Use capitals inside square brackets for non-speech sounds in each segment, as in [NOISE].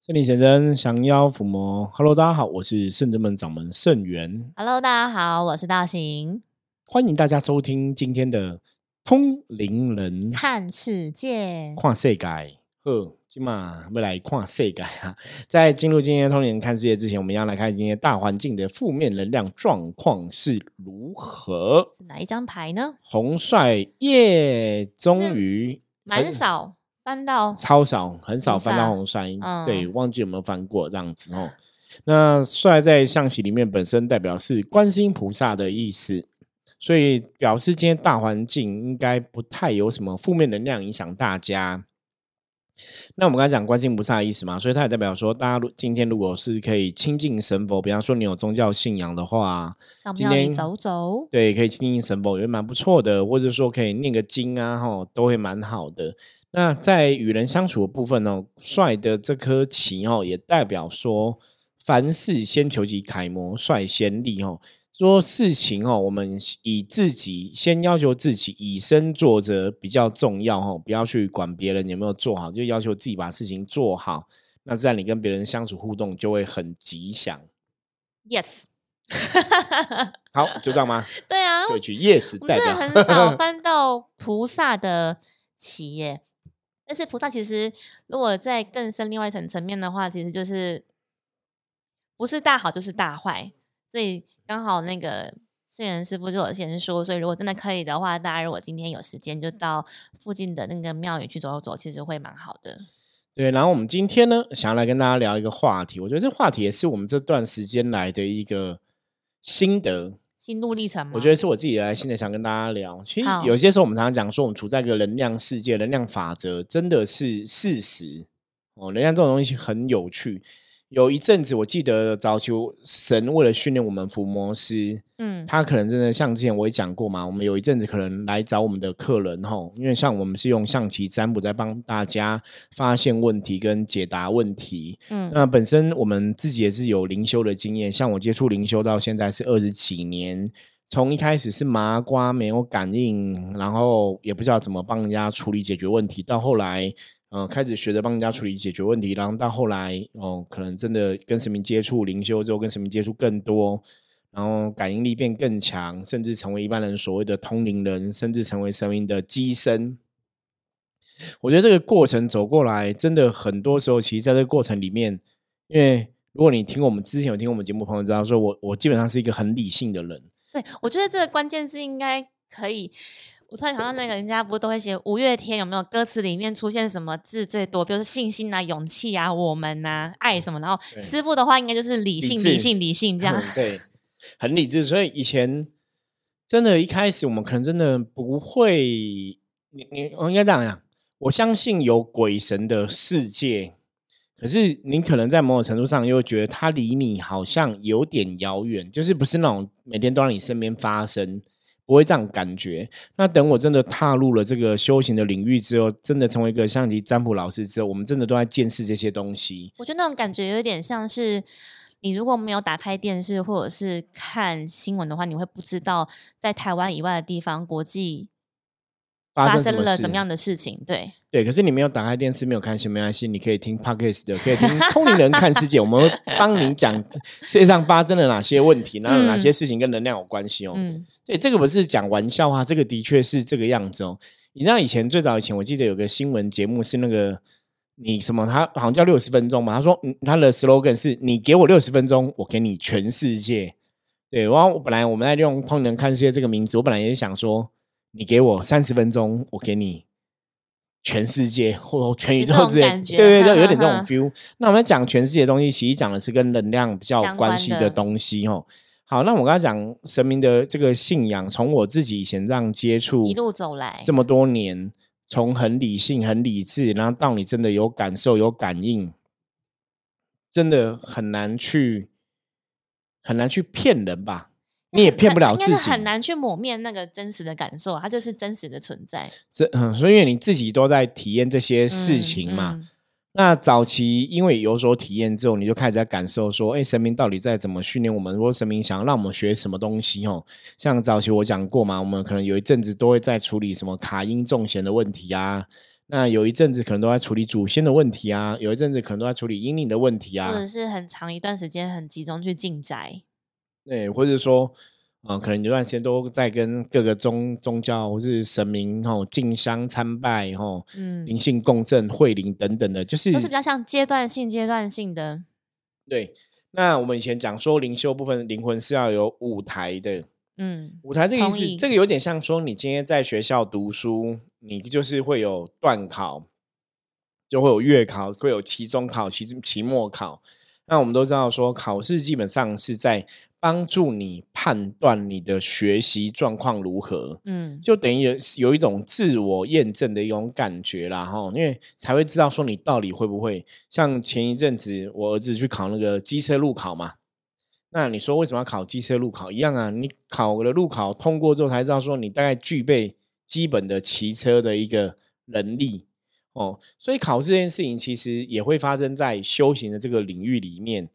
圣灵显真降妖伏魔，Hello，大家好，我是圣真门掌门圣元，Hello，大家好，我是大行，欢迎大家收听今天的通灵人看世界。看世界。呵，今嘛未来看世界啊！[LAUGHS] 在进入今天的通灵人看世界之前，我们要来看今天大环境的负面能量状况是如何。是哪一张牌呢？红帅耶，终于蛮少翻到，超少，很少翻到红帅，嗯对，忘记有没有翻过这样子哦。那帅在象棋里面本身代表是观世音菩萨的意思，所以表示今天大环境应该不太有什么负面能量影响大家。那我们刚才讲观世音菩萨的意思嘛，所以它也代表说，大家如今天如果是可以亲近神佛，比方说你有宗教信仰的话，今天走走。对，可以亲近神佛，也蛮不错的，或者说可以念个经啊，哈，都会蛮好的。那在与人相处的部分呢，帅的这颗棋哦，也代表说凡事先求其楷模，率先立哦。说事情哦，我们以自己先要求自己以身作则比较重要哦，不要去管别人有没有做好，就要求自己把事情做好。那这样你跟别人相处互动就会很吉祥。Yes，[LAUGHS] 好，就这样吗？[LAUGHS] 对啊，就去 yes 我们真代表的很少 [LAUGHS] 翻到菩萨的棋耶。但是菩萨其实，如果在更深另外一层层面的话，其实就是不是大好就是大坏。所以刚好那个圣元师傅就有先说，所以如果真的可以的话，大家如果今天有时间，就到附近的那个庙宇去走走，其实会蛮好的。对，然后我们今天呢，想要来跟大家聊一个话题，我觉得这话题也是我们这段时间来的一个心得，心路历程吗？我觉得是我自己来心里想跟大家聊。其实有些时候我们常常讲说，我们处在一个能量世界，能量法则真的是事实哦。能量这种东西很有趣。有一阵子，我记得早期神为了训练我们伏魔师，嗯，他可能真的像之前我也讲过嘛，我们有一阵子可能来找我们的客人吼，因为像我们是用象棋占卜在帮大家发现问题跟解答问题。嗯那本身我们自己也是有灵修的经验，像我接触灵修到现在是二十几年，从一开始是麻瓜没有感应，然后也不知道怎么帮人家处理解决问题，到后来。呃，开始学着帮人家处理解决问题，然后到后来，哦，可能真的跟神明接触灵修之后，跟神明接触更多，然后感应力变更强，甚至成为一般人所谓的通灵人，甚至成为神明的机身。我觉得这个过程走过来，真的很多时候，其实在这个过程里面，因为如果你听我们之前有听我们节目，朋友知道，说我我基本上是一个很理性的人，对，我觉得这个关键字应该可以。我突然想到，那个人家不都会写五月天有没有歌词里面出现什么字最多？比如说信心啊、勇气啊、我们呐、爱什么。然后师傅的话，应该就是理性、理理性、理性这样。[LAUGHS] 对，很理智。所以以前真的，一开始我们可能真的不会，你你我应该这样讲，我相信有鬼神的世界，可是你可能在某种程度上又觉得它离你好像有点遥远，就是不是那种每天都在你身边发生。不会这样感觉。那等我真的踏入了这个修行的领域之后，真的成为一个象棋占卜老师之后，我们真的都在见识这些东西。我觉得那种感觉有点像是你如果没有打开电视或者是看新闻的话，你会不知道在台湾以外的地方国际发生了怎么样的事情。对，对，可是你没有打开电视，没有看新闻，没关系，你可以听 podcast 的，可以听《通灵人看世界》，我们会帮你讲世界上发生了哪些问题，那有哪些事情跟能量有关系哦。嗯，对，这个不是讲玩笑话，这个的确是这个样子哦。你知道以前最早以前，我记得有个新闻节目是那个你什么，他好像叫六十分钟嘛，他说嗯他的 slogan 是你给我六十分钟，我给你全世界。对，然后我本来我们在用“通灵人看世界”这个名字，我本来也想说，你给我三十分钟，我给你全世界或全宇宙之类，对对对，[LAUGHS] 有点这种 feel。那我们讲全世界的东西，其实讲的是跟能量比较有关关系的的东西哦。好，那我刚才讲神明的这个信仰，从我自己以前这样接触一路走来，这么多年，从很理性、很理智，然后到你真的有感受、有感应，真的很难去很难去骗人吧？你也骗不了应自己，很难去抹灭那个真实的感受，它就是真实的存在这嗯，所以因为你自己都在体验这些事嗯情嘛。嗯那早期因为有所体验之后，你就开始在感受说，哎，神明到底在怎么训练我们？如果神明想要让我们学什么东西哦，像早期我讲过嘛，我们可能有一阵子都会在处理什么卡音重弦的问题啊。那有一阵子可能都在处理祖先的问题啊，有一阵子可能都在处理阴灵的问题啊，或者是很长一段时间很集中去进宅。对，或者说，呃，可能有段时间都在跟各个宗宗教或是神明吼进香参拜吼，嗯，灵性共振、会灵等等的，就是都是比较像阶段性、阶段性的。对。那我们以前讲说灵修部分灵魂是要有舞台的，嗯，舞台这个意思，这个有点像说你今天在学校读书，你就是会有段考，就会有月考，会有期中考、期期末考。那我们都知道说，考试基本上是在帮助你判断你的学习状况如何，嗯，就等于有有一种自我验证的一种感觉啦，哈，因为才会知道说你到底会不会。像前一阵子我儿子去考那个机车路考嘛，那你说为什么要考机车路考？一样啊，你考了路考通过之后才知道说你大概具备基本的骑车的一个能力哦。所以考这件事情其实也会发生在修行的这个领域里面。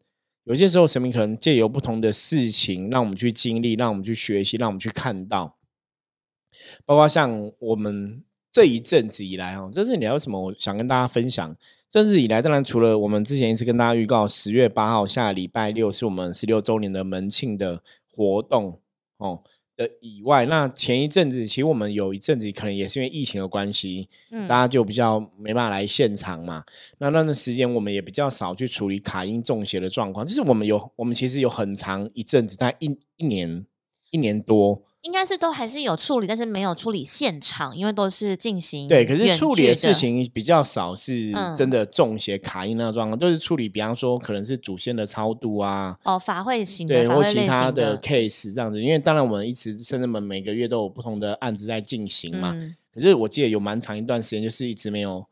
有些时候神明可能借由不同的事情让我们去经历，让我们去学习，让我们去看到。包括像我们这一阵子以来哦，这是你有什么我想跟大家分享？这次以来，当然除了我们之前一直跟大家预告，十月八号下礼拜六是我们十六周年的门庆的活动哦的以外，那前一阵子其实我们有一阵子可能也是因为疫情的关系，嗯大家就比较没办法来现场嘛。那那段时间我们也比较少去处理卡音中邪的状况，就是我们有我们其实有很长一阵子，大概一一年一年多，应该是都还是有处理，但是没有处理现场，因为都是进行对，可是远处理的事情比较少，是嗯真的中邪卡音那个状况，都是处理，比方说可能是祖先的超度啊，哦，法会型的，对，或其他的 case 这样子。因为当然我们一直甚至们每个月都有不同的案子在进行嘛，嗯可是我记得有蛮长一段时间，就是一直没有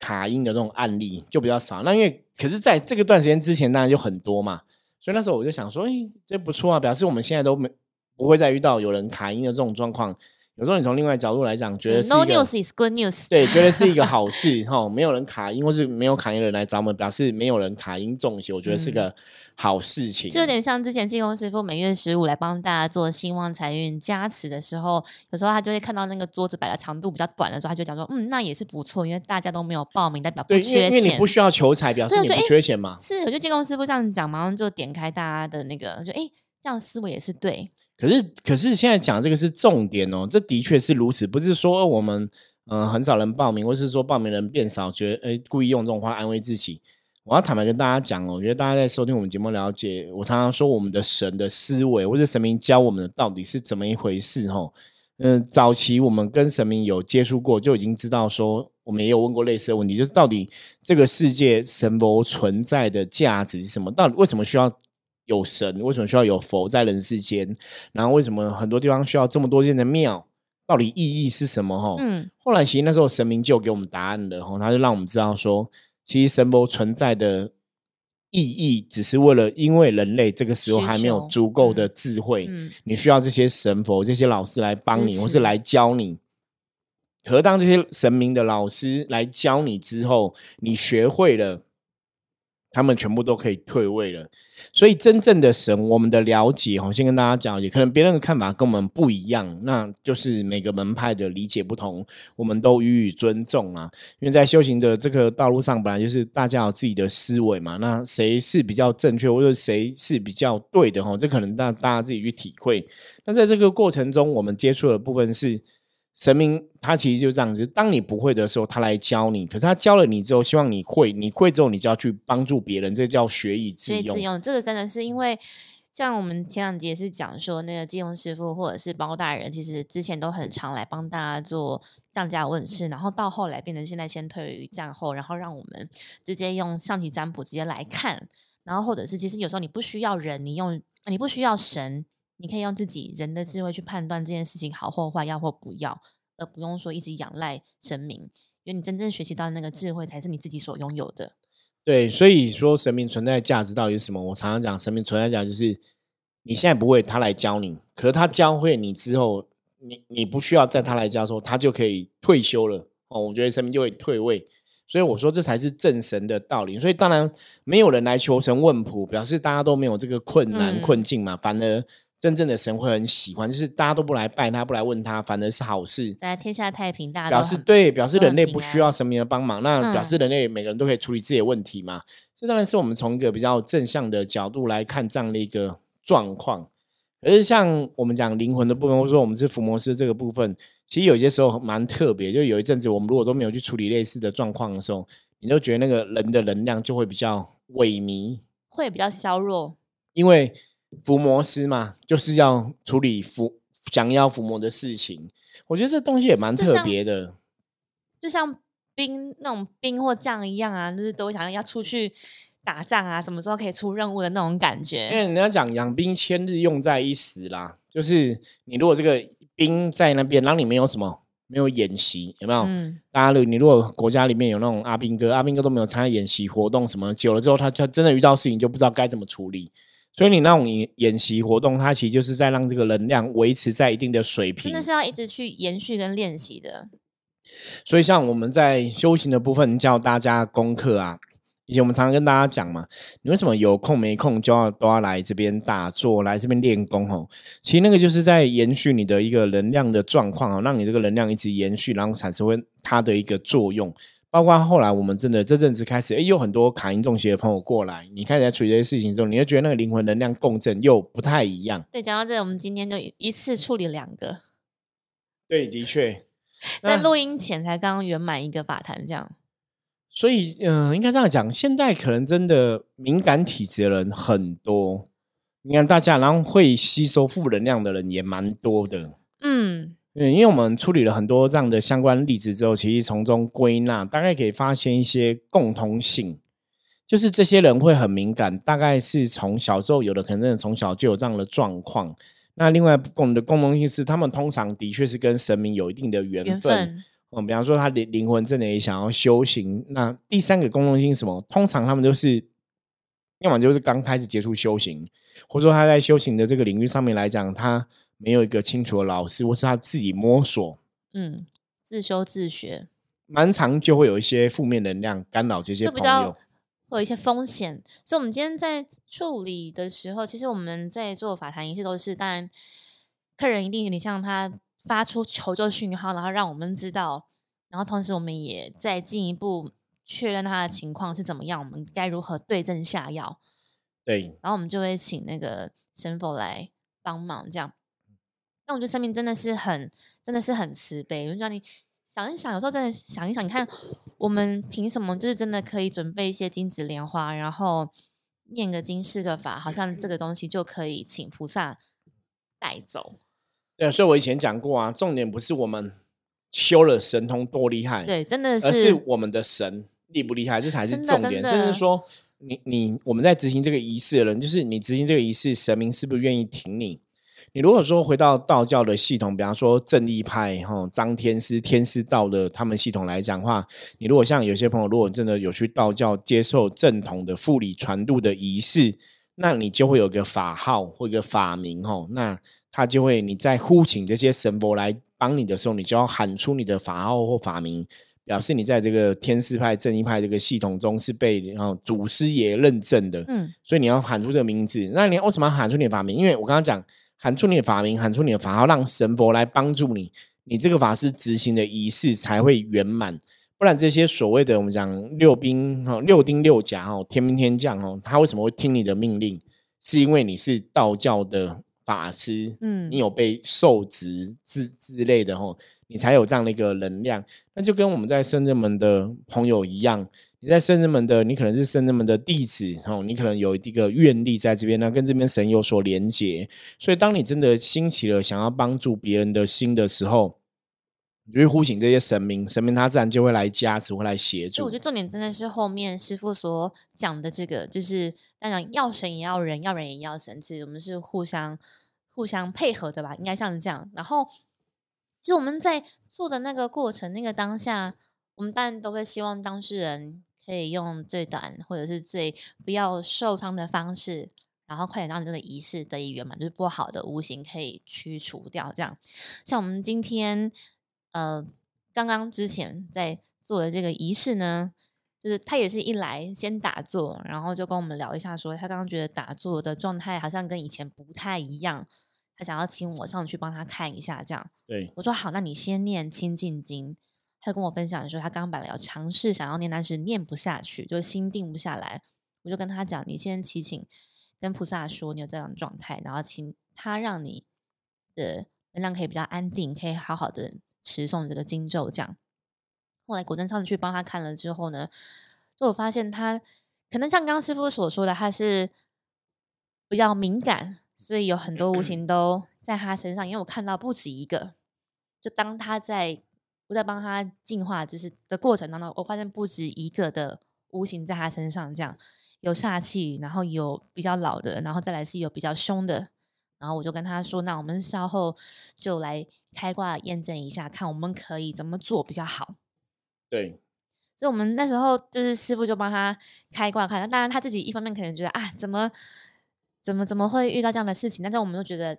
卡音的这种案例，就比较少。那因为可是在这个段时间之前，当然就很多嘛，所以那时候我就想说，哎、这不错啊，表示我们现在都没不会再遇到有人卡音的这种状况。有时候你从另外角度来讲，觉得，no news is good news。对，觉得是一个好事哈。没有人卡音，或是没有卡音的人来找我们，表示没有人卡音中邪，我觉得是个好事情。嗯就有点像之前济公师傅每月十五来帮大家做兴旺财运加持的时候，有时候他就会看到那个桌子摆的长度比较短的时候，他就讲说，嗯，那也是不错，因为大家都没有报名，代表不缺钱因为你不。需要求财，表示你不缺钱嘛。是，我觉得济公师傅这样讲，马上就点开大家的那个，就哎，诶这样思维也是对。可是，可是现在讲这个是重点哦，这的确是如此，不是说我们嗯、呃很少人报名，或是说报名人变少，觉得哎故意用这种话安慰自己。我要坦白跟大家讲哦，我觉得大家在收听我们节目了解，我常常说我们的神的思维或者神明教我们的到底是怎么一回事哦。嗯，早期我们跟神明有接触过，就已经知道说，我们也有问过类似的问题，就是到底这个世界神佛存在的价值是什么？到底为什么需要有神？为什么需要有佛在人世间？然后为什么很多地方需要这么多间的庙？到底意义是什么？哈，嗯，后来其实那时候神明就给我们答案了，哈，他就让我们知道说，其实神佛存在的意义，只是为了因为人类这个时候还没有足够的智慧，嗯你需要这些神佛、这些老师来帮你，或是来教你。可当这些神明的老师来教你之后，你学会了，他们全部都可以退位了。所以真正的神，我们的了解，我先跟大家讲，也可能别人的看法跟我们不一样，那就是每个门派的理解不同，我们都予以尊重啊。因为在修行的这个道路上，本来就是大家有自己的思维嘛，那谁是比较正确，或者谁是比较对的哈，这可能大大家自己去体会。那在这个过程中，我们接触的部分是神明，他其实就这样子。当你不会的时候，他来教你；可是他教了你之后，希望你会，你会之后，你就要去帮助别人，这叫学以致用这个真的是因为，像我们前两节是讲说，那个济公师傅或者是包大人，其实之前都很常来帮大家做降价问世，然后到后来变成现在先退于战后，然后让我们直接用象棋占卜直接来看，然后或者是其实有时候你不需要人，你用你不需要神，你可以用自己人的智慧去判断这件事情好或坏，要或不要，而不用说一直仰赖神明，因为你真正学习到那个智慧才是你自己所拥有的。对，所以说神明存在的价值到底是什么？我常常讲，神明存在的价值就是你现在不会，他来教你；可是他教会你之后，你你不需要在他来教的时候，他就可以退休了哦。我觉得神明就会退位，所以我说这才是正神的道理。所以当然没有人来求神问卜，表示大家都没有这个困难、嗯困境嘛，反而。真正的神会很喜欢，就是大家都不来拜他，不来问他，反而是好事。大家天下太平，大家表示对，表示人类不需要神明的帮忙，那表嗯示人类每个人都可以处理自己的问题嘛。这当然是我们从一个比较正向的角度来看这样的一个状况。可是像我们讲灵魂的部分，或者说我们是伏魔师这个部分，其实有些时候蛮特别。就有一阵子，我们如果都没有去处理类似的状况的时候，你就觉得那个人的能量就会比较萎靡，会比较削弱。因为伏魔师嘛，就是要处理伏降妖伏魔的事情。我觉得这东西也蛮特别的。就像兵那种兵或将一样啊，就是都想要出去打仗啊，什么时候可以出任务的那种感觉因觉。为人家讲养兵千日，用在一时啦。就是你如果这个兵在那边，然后你没有什么没有演习，有没有？嗯，大家如你如果国家里面有那种阿兵哥，阿兵哥都没有参加演习活动什么，久了之后他他真的遇到事情就不知道该怎么处理。所以你那种演演习活动，它其实就是在让这个能量维持在一定的水平真的。是要一直去延续跟练习的。所以像我们在修行的部分教大家功课啊，以前我们常常跟大家讲嘛，你为什么有空没空就要都要来这边打坐，来这边练功哦？其实那个就是在延续你的一个能量的状况哦，让你这个能量一直延续，然后产生它的一个作用。包括后来我们真的这阵子开始，哎，有很多卡因中邪的朋友过来，你开始在处理这些事情之后，你就觉得那个灵魂能量共振又不太一样。对，讲到这，我们今天就一次处理两个，对，的确，[LAUGHS] 在录音前才刚刚圆满一个法坛，这样。所以，嗯、应该这样讲，现在可能真的敏感体质的人很多。你看大家，然后会吸收负能量的人也蛮多的。嗯，嗯，因为我们处理了很多这样的相关例子之后，其实从中归纳，大概可以发现一些共通性，就是这些人会很敏感，大概是从小时候有的可能真的从小就有这样的状况。那另外共的共同性是，他们通常的确是跟神明有一定的缘缘分。分。嗯，比方说他灵灵魂真的也想要修行，那第三个共同性是什么？通常他们都是，要么就是刚开始接触修行，或者说他在修行的这个领域上面来讲，他没有一个清楚的老师，或是他自己摸索，嗯，自修自学，蛮常就会有一些负面能量干扰这些朋友。会有一些风险。所以，我们今天在处理的时候，其实我们在做法坛仪式都是，当然客人一定有点像他发出求救讯号，然后让我们知道，然后同时我们也再进一步确认他的情况是怎么样，我们该如何对症下药。对，然后我们就会请那个神佛来帮忙，这样。那我觉得生命真的是很，真的是很慈悲。就让你想一想，有时候真的想一想，你看我们凭什么就是真的可以准备一些金子莲花，然后念个经施个法，好像这个东西就可以请菩萨带走。对，所以我以前讲过啊，重点不是我们修了神通多厉害，对，真的是而是我们的神厉不厉害，这才是重点。就是说，你你我们在执行这个仪式的人，就是你执行这个仪式，神明是不是愿意挺你？你如果说回到道教的系统，比方说正义派哈张天师、天师道的他们系统来讲的话，你如果像有些朋友，如果真的有去道教接受正统的复礼传度的仪式，那你就会有个法号或一个法名哦，那他就会你在呼请这些神佛来帮你的时候，你就要喊出你的法号或法名，表示你在这个天师派、正义派这个系统中是被然后祖师爷认证的，嗯，所以你要喊出这个名字。那你为什么要喊出你的法名？因为我刚刚讲，喊出你的法名，喊出你的法号，让神佛来帮助你，你这个法师执行的仪式才会圆满。不然这些所谓的我们讲六兵哈、六丁六甲哦、天兵天将哦，他为什么会听你的命令？是因为你是道教的法师，嗯你有被受职之之类的吼，你才有这样的一个能量。那就跟我们在圣人门的朋友一样，你在圣人门的，你可能是圣人门的弟子吼，你可能有一个愿力在这边呢，跟这边神有所连结。所以，当你真的兴起了想要帮助别人的心的时候，你就会呼请这些神明，神明他自然就会来加持，会来协助我觉。得重点真的是后面师傅所讲的这个，就是当然要神也要人，要人也要神，其实我们是互相互相配合的吧，应该像是这样。然后，其实我们在做的那个过程，那个当下，我们当然都会希望当事人可以用最短或者是最不要受伤的方式。然后快点让这个仪式得以圆满，就是不好的无形可以驱除掉。这样，像我们今天呃刚刚之前在做的这个仪式呢，就是他也是一来先打坐，然后就跟我们聊一下说，他刚刚觉得打坐的状态好像跟以前不太一样，他想要请我上去帮他看一下，这样。对，我说好，那你先念清净经。他跟我分享说，他刚本来要尝试想要念，但是念不下去，就心定不下来。我就跟他讲，你先祈请跟菩萨说你有这样的状态，然后请他让你的能量可以比较安定，可以好好的持诵这个经咒。这样，后来果真上去帮他看了之后呢，就我发现他可能像刚刚师傅所说的，他是比较敏感。所以有很多无形都在他身上，因为我看到不止一个。就当他在我在帮他进化，就是的过程当中，我发现不止一个的无形在他身上，这样有煞气，然后有比较老的，然后再来是有比较凶的。然后我就跟他说：“那我们稍后就来开挂验证一下，看我们可以怎么做比较好。”对，所以我们那时候就是师傅就帮他开挂看，当然他自己一方面可能觉得啊，怎么？怎么怎么会遇到这样的事情？但是我们都觉得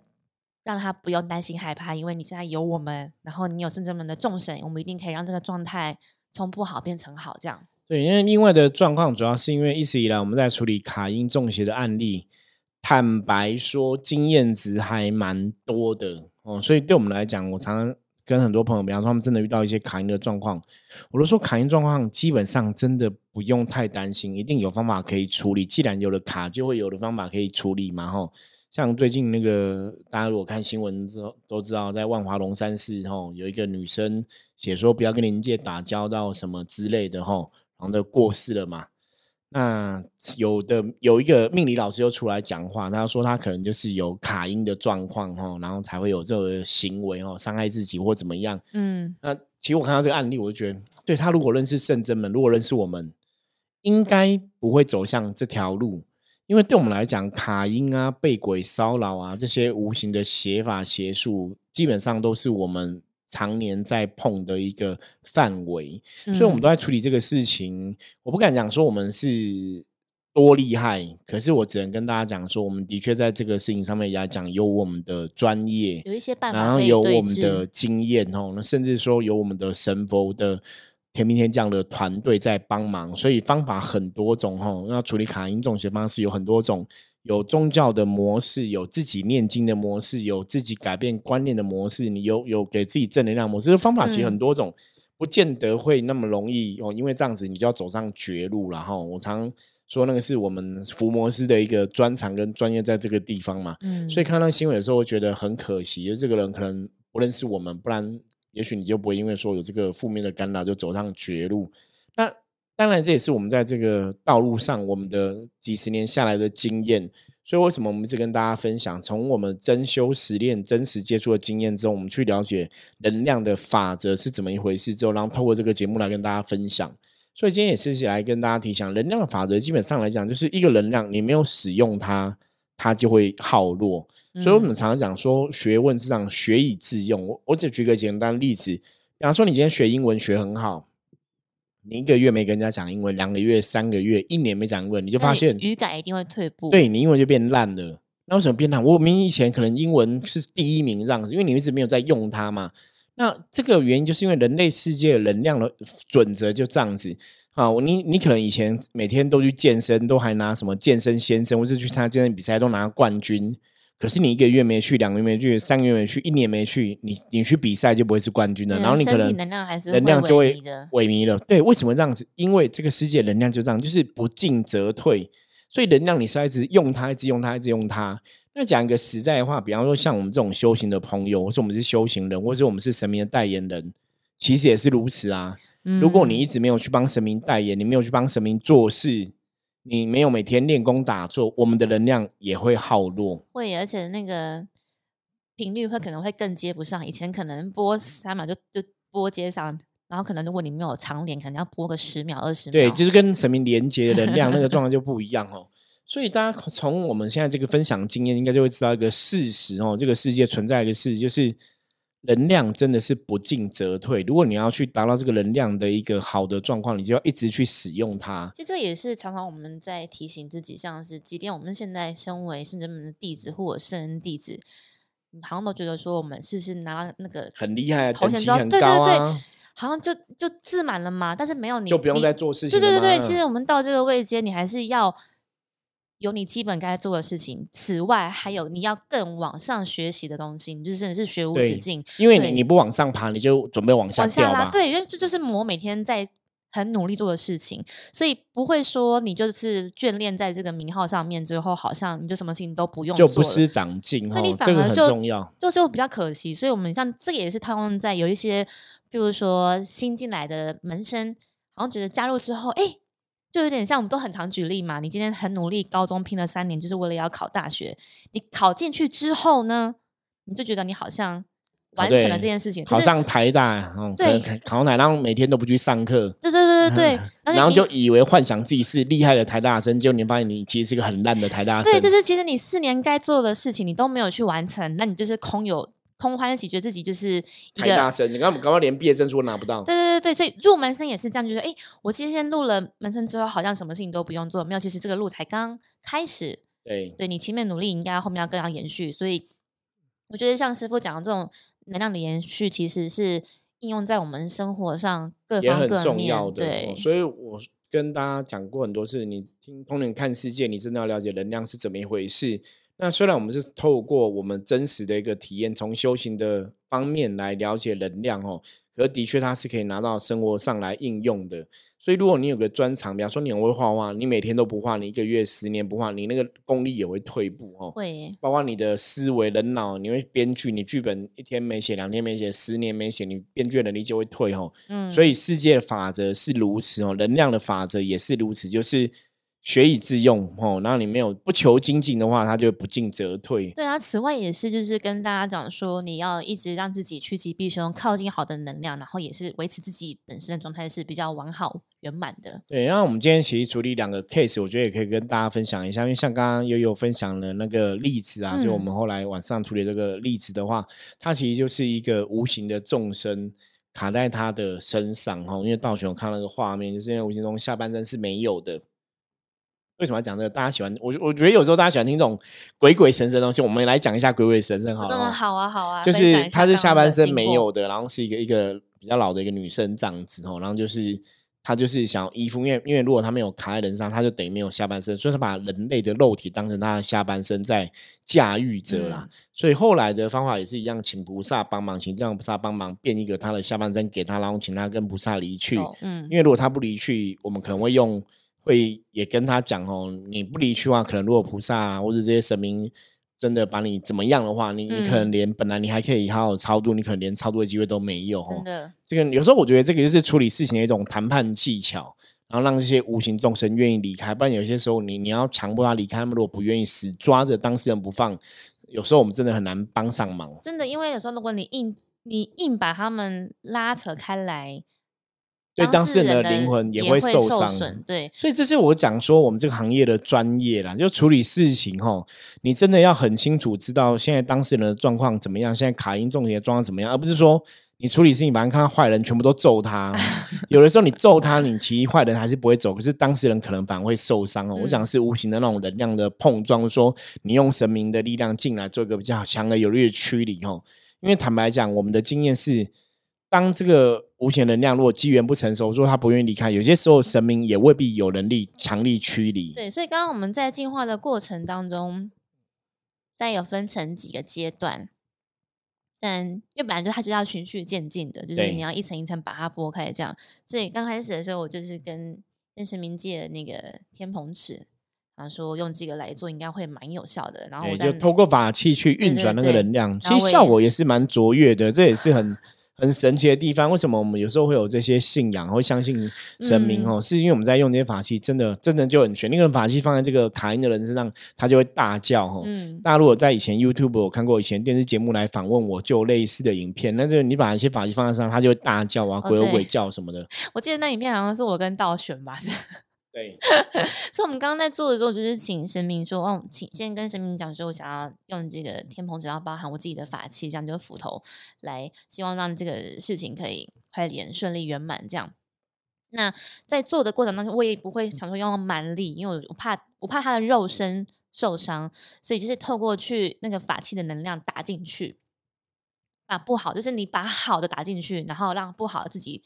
让他不用担心害怕，因为你现在有我们，然后你有圣者们的众神，我们一定可以让这个状态从不好变成好。这样对，因为另外的状况主要是因为一直以来我们在处理卡因中邪的案例，坦白说经验值还蛮多的哦，所以对我们来讲，我常常。跟很多朋友，比方说他们真的遇到一些卡音的状况，我都说卡音状况基本上真的不用太担心，一定有方法可以处理。既然有了卡，就会有的方法可以处理嘛。吼，像最近那个大家如果看新闻之后都知道，在万华龙山寺吼有一个女生写说不要跟灵界打交道什么之类的吼，然后就过世了嘛。那有的有一个命理老师又出来讲话，他说他可能就是有卡音的状况哈，然后才会有这个行为哦，伤害自己或怎么样。嗯，那其实我看到这个案例，我就觉得，对他如果认识圣真们，如果认识我们，应该不会走向这条路，因为对我们来讲，卡音啊、被鬼骚扰啊这些无形的邪法邪术，基本上都是我们。常年在碰的一个范围，所以我们都在处理这个事情。我不敢讲说我们是多厉害，可是我只能跟大家讲说，我们的确在这个事情上面来讲有我们的专业，有一些办法，然后有我们的经验哦。那甚至说有我们的神佛的天兵天将的团队在帮忙，所以方法很多种哦。那处理卡因中邪方式有很多种。有宗教的模式，有自己念经的模式，有自己改变观念的模式，你有有给自己正能量模式，方法其实很多种，不见得会那么容易哦。因为这样子，你就要走上绝路了哈。我常说那个是我们伏魔师的一个专长跟专业在这个地方嘛。嗯，所以看到新闻的时候，我觉得很可惜，就这个人可能不认识我们，不然也许你就不会因为说有这个负面的干扰就走上绝路。那。当然，这也是我们在这个道路上我们的几十年下来的经验。所以，为什么我们一直跟大家分享，从我们真修实练、真实接触的经验之后，我们去了解能量的法则是怎么一回事之后，然后透过这个节目来跟大家分享。所以，今天也是来跟大家提醒，能量的法则基本上来讲，就是一个能量你没有使用它，它就会耗落。所以我们常常讲说，学问是让学以致用。我我只举个简单例子，比方说，你今天学英文学很好。你一个月没跟人家讲英文，两个月、三个月、一年没讲英文，你就发现语感一定会退步。对你英文就变烂了。那为什么变烂？我明明以前可能英文是第一名这样子，因为你一直没有在用它嘛。那这个原因就是因为人类世界能量的准则就这样子啊。你你可能以前每天都去健身，都还拿什么健身先生，或是去参加健身比赛都拿冠军。可是你一个月没去，两个月没去，三个月没去，一年没去，你你去比赛就不会是冠军了。然后你可能能量还是能量就会萎靡了。对，为什么这样子？因为这个世界能量就这样，就是不进则退。所以能量你是一直用它，一直用它，一直用它。那讲一个实在的话，比方说像我们这种修行的朋友，或者我们是修行人，或者我们是神明的代言人，其实也是如此啊。如果你一直没有去帮神明代言，你没有去帮神明做事。你没有每天练功打坐，我们的能量也会耗弱。会，而且那个频率会可能会更接不上。以前可能播三秒就就播接上，然后可能如果你没有长连，可能要播个十秒二十秒。对，就是跟神明连接的能量那个 [LAUGHS] 状态就不一样哦。所以大家从我们现在这个分享经验，应该就会知道一个事实哦，这个世界存在一个事实就是。能量真的是不进则退。如果你要去达到这个能量的一个好的状况，你就要一直去使用它。其实这也是常常我们在提醒自己，像是即便我们现在身为圣人们的弟子或者圣人弟子，好像都觉得说我们是不是拿那个很厉害，头衔级很高啊，好像就就自满了嘛。但是没有你就不用再做事情。对对对对，其实我们到这个位阶，你还是要有你基本该做的事情，此外还有你要更往上学习的东西，你就是真的是学无止境。因为你你不往上爬，你就准备往下往下拉，掉吧。对，因为这就是我每天在很努力做的事情，所以不会说你就是眷恋在这个名号上面之后，好像你就什么事情都不用做就不思长进那你哦，这个很反而就重要。就就比较可惜。所以我们像这个也是套用在有一些，比如说新进来的门生，好像觉得加入之后，哎。就有点像我们都很常举例嘛，你今天很努力，高中拼了三年，就是为了要考大学。你考进去之后呢，你就觉得你好像完成了这件事情，考上台大，嗯，对考上台大，每天都不去上课，对对对对对，[LAUGHS] 然后你就以为幻想自己是厉害的台大生，结果你发现你其实是个很烂的台大生。对，就是其实你四年该做的事情你都没有去完成，那你就是空有空欢喜，觉得自己就是一个。你看我们刚刚连毕业证书都拿不到。对对对对，所以入门生也是这样，就是哎，诶我今天入了门生之后，好像什么事情都不用做，没有，其实这个路才刚开始。对，对你前面努力，应该后面要更要延续。所以我觉得像师傅讲的这种能量的延续，其实是应用在我们生活上各方各面。重要的。对哦，所以我跟大家讲过很多次，你听通灵看世界，你真的要了解能量是怎么一回事。那虽然我们是透过我们真实的一个体验，从修行的方面来了解能量哦，可的确它是可以拿到生活上来应用的。所以如果你有个专长，比方说你很会画画，你每天都不画，你一个月、十年不画，你那个功力也会退步哦。会包括你的思维、人脑，你会编剧，你剧本一天没写，两天没写，十年没写，你编剧能力就会退哦。嗯，所以世界的法则是如此哦，能量的法则也是如此，就是学以致用哦。然后你没有不求精进的话，他就不进则退。对啊，此外也是就是跟大家讲说，你要一直让自己趋吉避凶，靠近好的能量，然后也是维持自己本身的状态是比较完好圆满的。对，然后我们今天其实处理两个 case，我觉得也可以跟大家分享一下，因为像刚刚悠悠分享的那个例子啊，就我们嗯后来晚上处理这个例子的话，它其实就是一个无形的众生卡在他的身上哈。因为道玄我看到那个画面，就是因为无形中下半身是没有的。为什么要讲这个？大家喜欢我，我觉得有时候大家喜欢听这种鬼鬼神神的东西，我们来讲一下鬼鬼神神好了哦。真的好啊，好啊，就是她是下半身没有的，然后是一个一个比较老的一个女生这样子哦，然后就是她就是想要依附，因为因为如果她没有卡在人上，她就等于没有下半身，所以她把人类的肉体当成她的下半身在驾驭着啦。嗯所以后来的方法也是一样，请菩萨帮忙，请让菩萨帮忙变一个她的下半身给她，然后请她跟菩萨离去。哦嗯因为如果她不离去，我们可能会用会也跟他讲哦，你不离去的话，可能如果菩萨、啊、或者这些神明真的把你怎么样的话，你你可能嗯连本来你还可以好好超度，你可能连超度的机会都没有哦。真的这个有时候我觉得这个就是处理事情的一种谈判技巧，然后让这些无形众生愿意离开，不然有些时候你你要强迫他离开，他们如果不愿意死抓着当事人不放，有时候我们真的很难帮上忙。真的，因为有时候如果你硬你硬把他们拉扯开来，对当事人人的灵魂也也会受伤损。对，所以这是我讲说我们这个行业的专业啦，就处理事情吼，你真的要很清楚知道现在当事人的状况怎么样，现在卡因重点的状况怎么样，而不是说你处理事情，反正看到坏人全部都揍他。[LAUGHS] 有的时候你揍他，你其实坏人还是不会走，可是当事人可能反而会受伤哦。我讲是无形的那种能量的碰撞，说你用神明的力量进来做一个比较强而有力的驱离哦。因为坦白讲，我们的经验是。当这个无形能量如果机缘不成熟，说他不愿意离开，有些时候神明也未必有能力强力驱离。对，所以刚刚我们在进化的过程当中，但有分成几个阶段，但因为本来就它就要循序渐进的，就是你要一层一层把它剥开这样。所以刚开始的时候，我就是跟跟神明借那个天蓬尺，然后说用这个来做应该会蛮有效的。然后我就透过法器去运转那个能量，其实效果也是蛮卓越的，这也是很很神奇的地方。为什么我们有时候会有这些信仰，会相信神明嗯哦？是因为我们在用这些法器，真的真的就很玄。那个法器放在这个卡因的人身上，他就会大叫哦。嗯，大家如果在以前 YouTube 我看过以前电视节目来访问我，就类似的影片，那就你把一些法器放在上，他就会大叫啊，鬼吼鬼叫什么的。我记得那影片好像是我跟道玄吧，[LAUGHS] 对，[LAUGHS] 所以我们刚刚在做的时候，就是请神明说，哦，请先跟神明讲说，我想要用这个天蓬，只要包含我自己的法器，这样就是斧头，来希望让这个事情可以快点顺利圆满。这样，那在做的过程当中，我也不会想说用蛮力，因为我怕我怕他的肉身受伤，所以就是透过去那个法器的能量打进去，把不好就是你把好的打进去，然后让不好的自己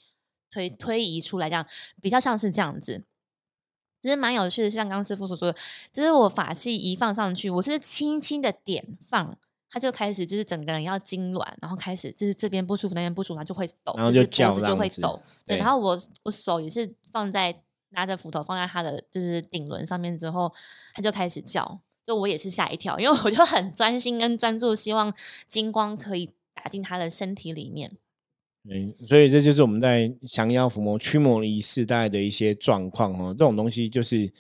推推移出来，这样比较像是这样子。其实蛮有趣的，像刚刚师傅所说的，就是我法器一放上去，我是轻轻的点放，他就开始就是整个人要痉挛，然后开始就是这边不舒服，那边不舒服，然后就会抖，然后就这样子会抖。对，对然后我我手也是放在拿着斧头放在他的就是顶轮上面之后，他就开始叫，就我也是吓一跳，因为我就很专心跟专注，希望金光可以打进他的身体里面。对，所以这就是我们在降妖伏魔、驱魔仪式大概的一些状况哦。这种东西就是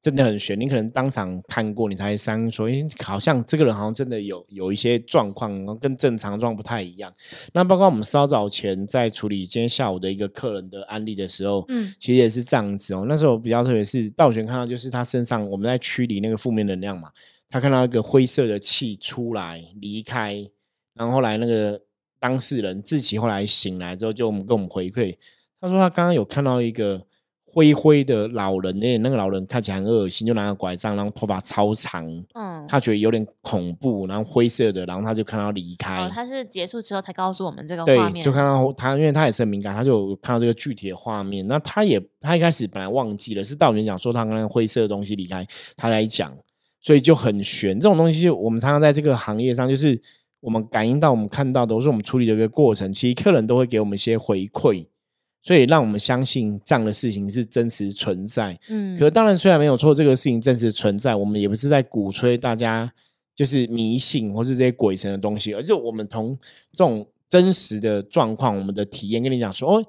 真的很玄，你可能当场看过，你才相信说，诶，好像这个人好像真的有有一些状况，跟正常状不太一样。那包括我们稍早前在处理今天下午的一个客人的案例的时候，嗯其实也是这样子哦。那时候比较特别是道玄看到，就是他身上我们在驱离那个负面能量嘛，他看到一个灰色的气出来离开，然后后来那个当事人自己后来醒来之后，就我们跟我们回馈，他说他刚刚有看到一个灰灰的老人，那那个老人看起来很恶心，就拿个拐杖，然后头发超长，嗯，他觉得有点恐怖，然后灰色的，然后他就看到离开。哦，他是结束之后才告诉我们这个对画，面，就看到他，因为他也是很敏感，他就看到这个具体的画面。那他也他一开始本来忘记了，是道元讲说他刚刚灰色的东西离开，他来讲，所以就很悬。这种东西，我们常常在这个行业上，就是我们感应到、我们看到的，都是我们处理的一个过程。其实客人都会给我们一些回馈，所以让我们相信这样的事情是真实存在。嗯，可当然，虽然没有错，这个事情真实存在，我们也不是在鼓吹大家就是迷信或是这些鬼神的东西，而是我们从这种真实的状况、我们的体验跟你讲说，哦，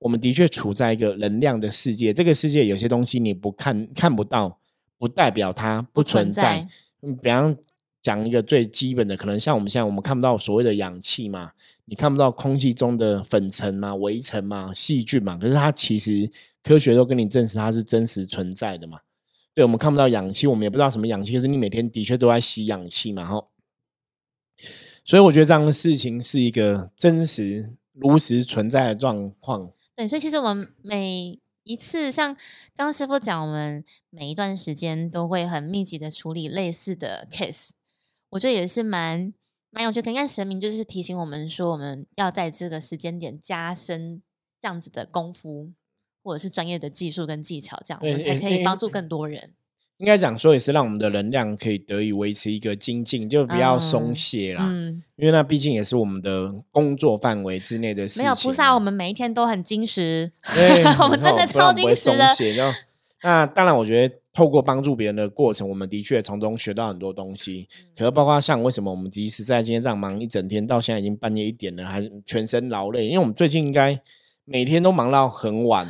我们的确处在一个能量的世界，这个世界有些东西你不看看不到，不代表它不存在。嗯，比方讲一个最基本的，可能像我们现在我们看不到所谓的氧气嘛，你看不到空气中的粉尘嘛、微尘嘛、细菌嘛，可是它其实科学都跟你证实它是真实存在的嘛。对，我们看不到氧气，我们也不知道什么氧气，可是你每天的确都在吸氧气嘛，哈。所以我觉得这样的事情是一个真实如实存在的状况。对，所以其实我们每一次，像刚刚师傅讲，我们每一段时间都会很密集的处理类似的 case，我觉得也是蛮蛮有趣。可能神明就是提醒我们说，我们要在这个时间点加深这样子的功夫，或者是专业的技术跟技巧，这样我对们才可以帮助更多人。应该讲说也是让我们的能量可以得以维持一个精进，就不要松嗯懈啦。嗯，因为那毕竟也是我们的工作范围之内的事情嘛。没有菩萨，我们每一天都很精实，对 [LAUGHS] 我们真的超精实的。那当然，我觉得透过帮助别人的过程，我们的确从中学到很多东西。嗯可是包括像为什么我们即使在今天这样忙一整天，到现在已经半夜一点了，还全身劳累，因为我们最近应该每天都忙到很晚，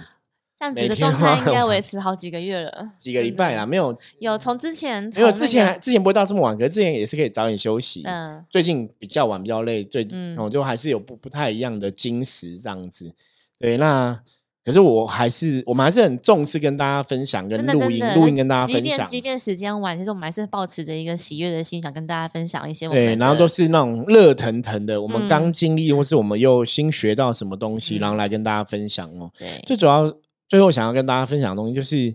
这样子的状态应该维持好几个月了，几个礼拜啦，没有有从之前没有之前之前不会到这么晚，可是之前也是可以早点休息。嗯最近比较晚，比较累，最嗯我、就还是有不不太一样的金石这样子。对，那可是我还是我们还是很重视跟大家分享跟录音录音跟大家分享。便即便时间晚，其实我们还是保持着一个喜悦的心，想跟大家分享一些我对，然后都是那种热腾腾的，我们嗯刚经历或是我们又新学到什么东西，嗯然后来跟大家分享哦。对最主要最后想要跟大家分享的东西就是，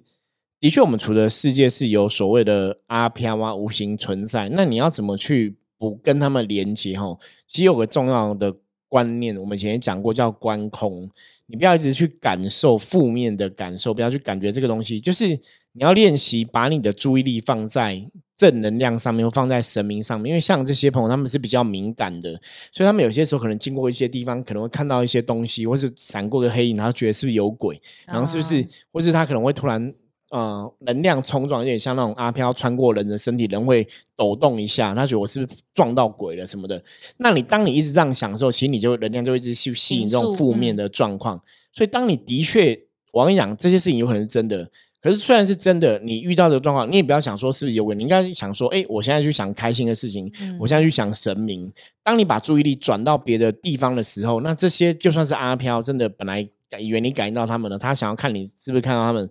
的确我们除了世界是有所谓的阿飘啊无形存在，那你要怎么去不跟他们连接？哈，其实有个重要的观念，我们以前也讲过，叫观空。你不要一直去感受负面的感受，不要去感觉这个东西，就是你要练习把你的注意力放在正能量上面，或放在神明上面。因为像这些朋友，他们是比较敏感的，所以他们有些时候可能经过一些地方，可能会看到一些东西，或是闪过个黑影，然后觉得是不是有鬼，然后是不是，啊或是他可能会突然。呃，能量冲撞有点像那种阿飘穿过人的身体，人会抖动一下，他觉得我是不是撞到鬼了什么的。那你当你一直这样想的时候，其实你就能量就会一直去吸引这种负面的状况。所以当你的确，我跟你讲，这些事情有可能是真的，可是虽然是真的，你遇到这个状况，你也不要想说是不是有鬼，你应该想说，哎，我现在去想开心的事情，嗯我现在去想神明。当你把注意力转到别的地方的时候，那这些就算是阿飘，真的本来以为你感应到他们了，他想要看你是不是看到他们，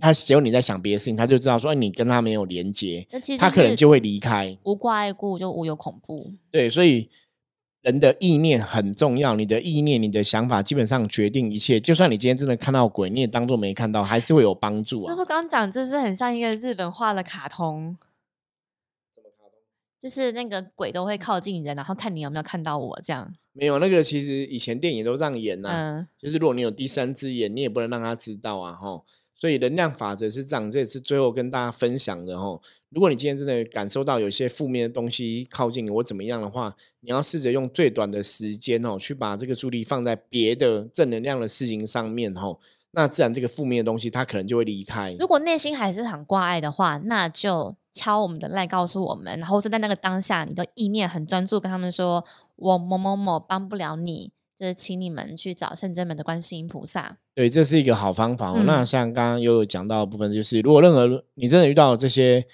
他只有你在想别的事情，他就知道说，哎，你跟他没有连接，他可能就会离开。无挂碍故，就无有恐怖。对，所以人的意念很重要，你的意念、你的想法，基本上决定一切。就算你今天真的看到鬼，你也当做没看到，还是会有帮助啊。师傅刚讲，这是很像一个日本画的卡通，就是那个鬼都会靠近人，然后看你有没有看到我这样。没有那个，其实以前电影都这样演呐、嗯，就是如果你有第三只眼，你也不能让他知道啊，吼。所以能量法则是这样，这也是最后跟大家分享的哈。如果你今天真的感受到有些负面的东西靠近你或怎么样的话，你要试着用最短的时间哦，去把这个注意力放在别的正能量的事情上面哈。那自然这个负面的东西它可能就会离开。如果内心还是很挂碍的话，那就敲我们的赖告诉我们，然后是在那个当下，你的意念很专注，跟他们说：“我某某某帮不了你。”就是请你们去找圣真门的观世音菩萨。对，这是一个好方法。那像刚刚又有讲到的部分，就是如果任何你真的遇到这些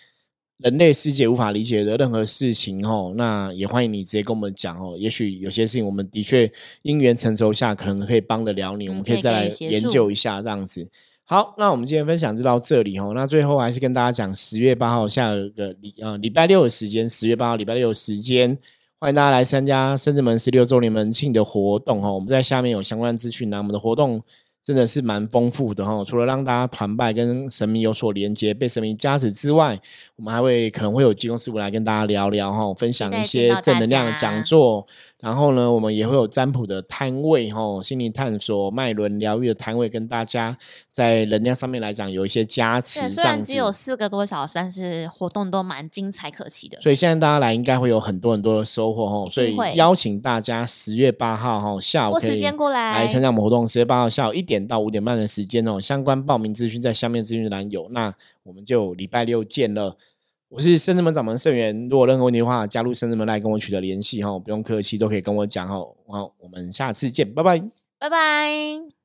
人类世界无法理解的任何事情哦，那也欢迎你直接跟我们讲哦。也许有些事情我们的确因缘成熟下，可能可以帮得了你，我们可以再来研究一下这样子。好，那我们今天分享就到这里哦。那最后还是跟大家讲，十月八号下个礼呃礼拜六的时间，十月八号礼拜六的时间。欢迎大家来参加深圳门十六周年门庆的活动哈，我们在下面有相关资讯那。我们的活动真的是蛮丰富的哈，除了让大家团拜跟神明有所连接、被神明加持之外，我们还会可能会有技工师傅来跟大家聊聊哈，分享一些正能量的讲座。然后呢，我们也会有占卜的摊位，吼，心灵探索、脉轮疗愈的摊位，跟大家在能量上面来讲有一些加持。虽然只有四个多小时，但是活动都蛮精彩可期的。所以现在大家来应该会有很多很多的收获，吼。所以邀请大家十月八号，吼，下午可以来参加我们活动。十月八号下午一点到五点半的时间哦，相关报名资讯在下面资讯栏有。那我们就礼拜六见了。我是深圳门掌门盛元，如果任何问题的话，加入深圳门来跟我取得联系哈，不用客气，都可以跟我讲哈。好，我们下次见，拜拜，拜拜。